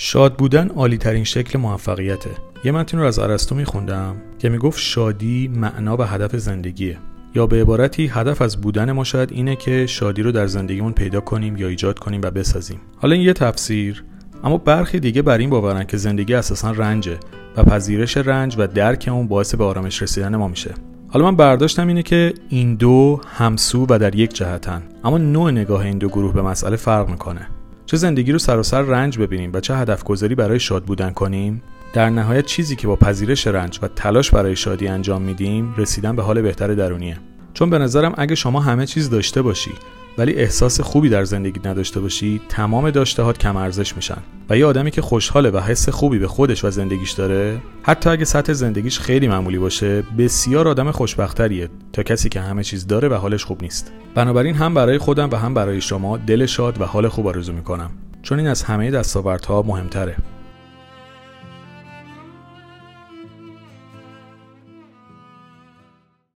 شاد بودن عالی ترین شکل موفقیته. یه متن رو از ارسطو میخوندم که می‌گفت شادی معنا و هدف زندگیه. یا به عبارتی هدف از بودن ما شاید اینه که شادی رو در زندگیمون پیدا کنیم یا ایجاد کنیم و بسازیم. حالا این یه تفسیر اما برخی دیگه بر این باورن که زندگی اساسا رنجه و پذیرش رنج و درک اون باعث به آرامش رسیدن ما میشه. حالا من برداشتم اینه که این دو همسو و در یک جهتن اما نوع نگاه این دو گروه به مسئله فرق می‌کنه. چه زندگی رو سر و سر رنج ببینیم و چه هدف گذاری برای شاد بودن کنیم؟ در نهایت چیزی که با پذیرش رنج و تلاش برای شادی انجام میدیم رسیدن به حال بهتر درونیه. چون به نظرم اگه شما همه چیز داشته باشی ولی احساس خوبی در زندگی نداشته باشی تمام داشتهات کم ارزش میشن. و یه آدمی که خوشحاله و حس خوبی به خودش و زندگیش داره حتی اگه سطح زندگیش خیلی معمولی باشه بسیار آدم خوشبختریه تا کسی که همه چیز داره و حالش خوب نیست. بنابراین هم برای خودم و هم برای شما دل شاد و حال خوب آرزو می‌کنم. چون این از همه دستاوردها مهمتره.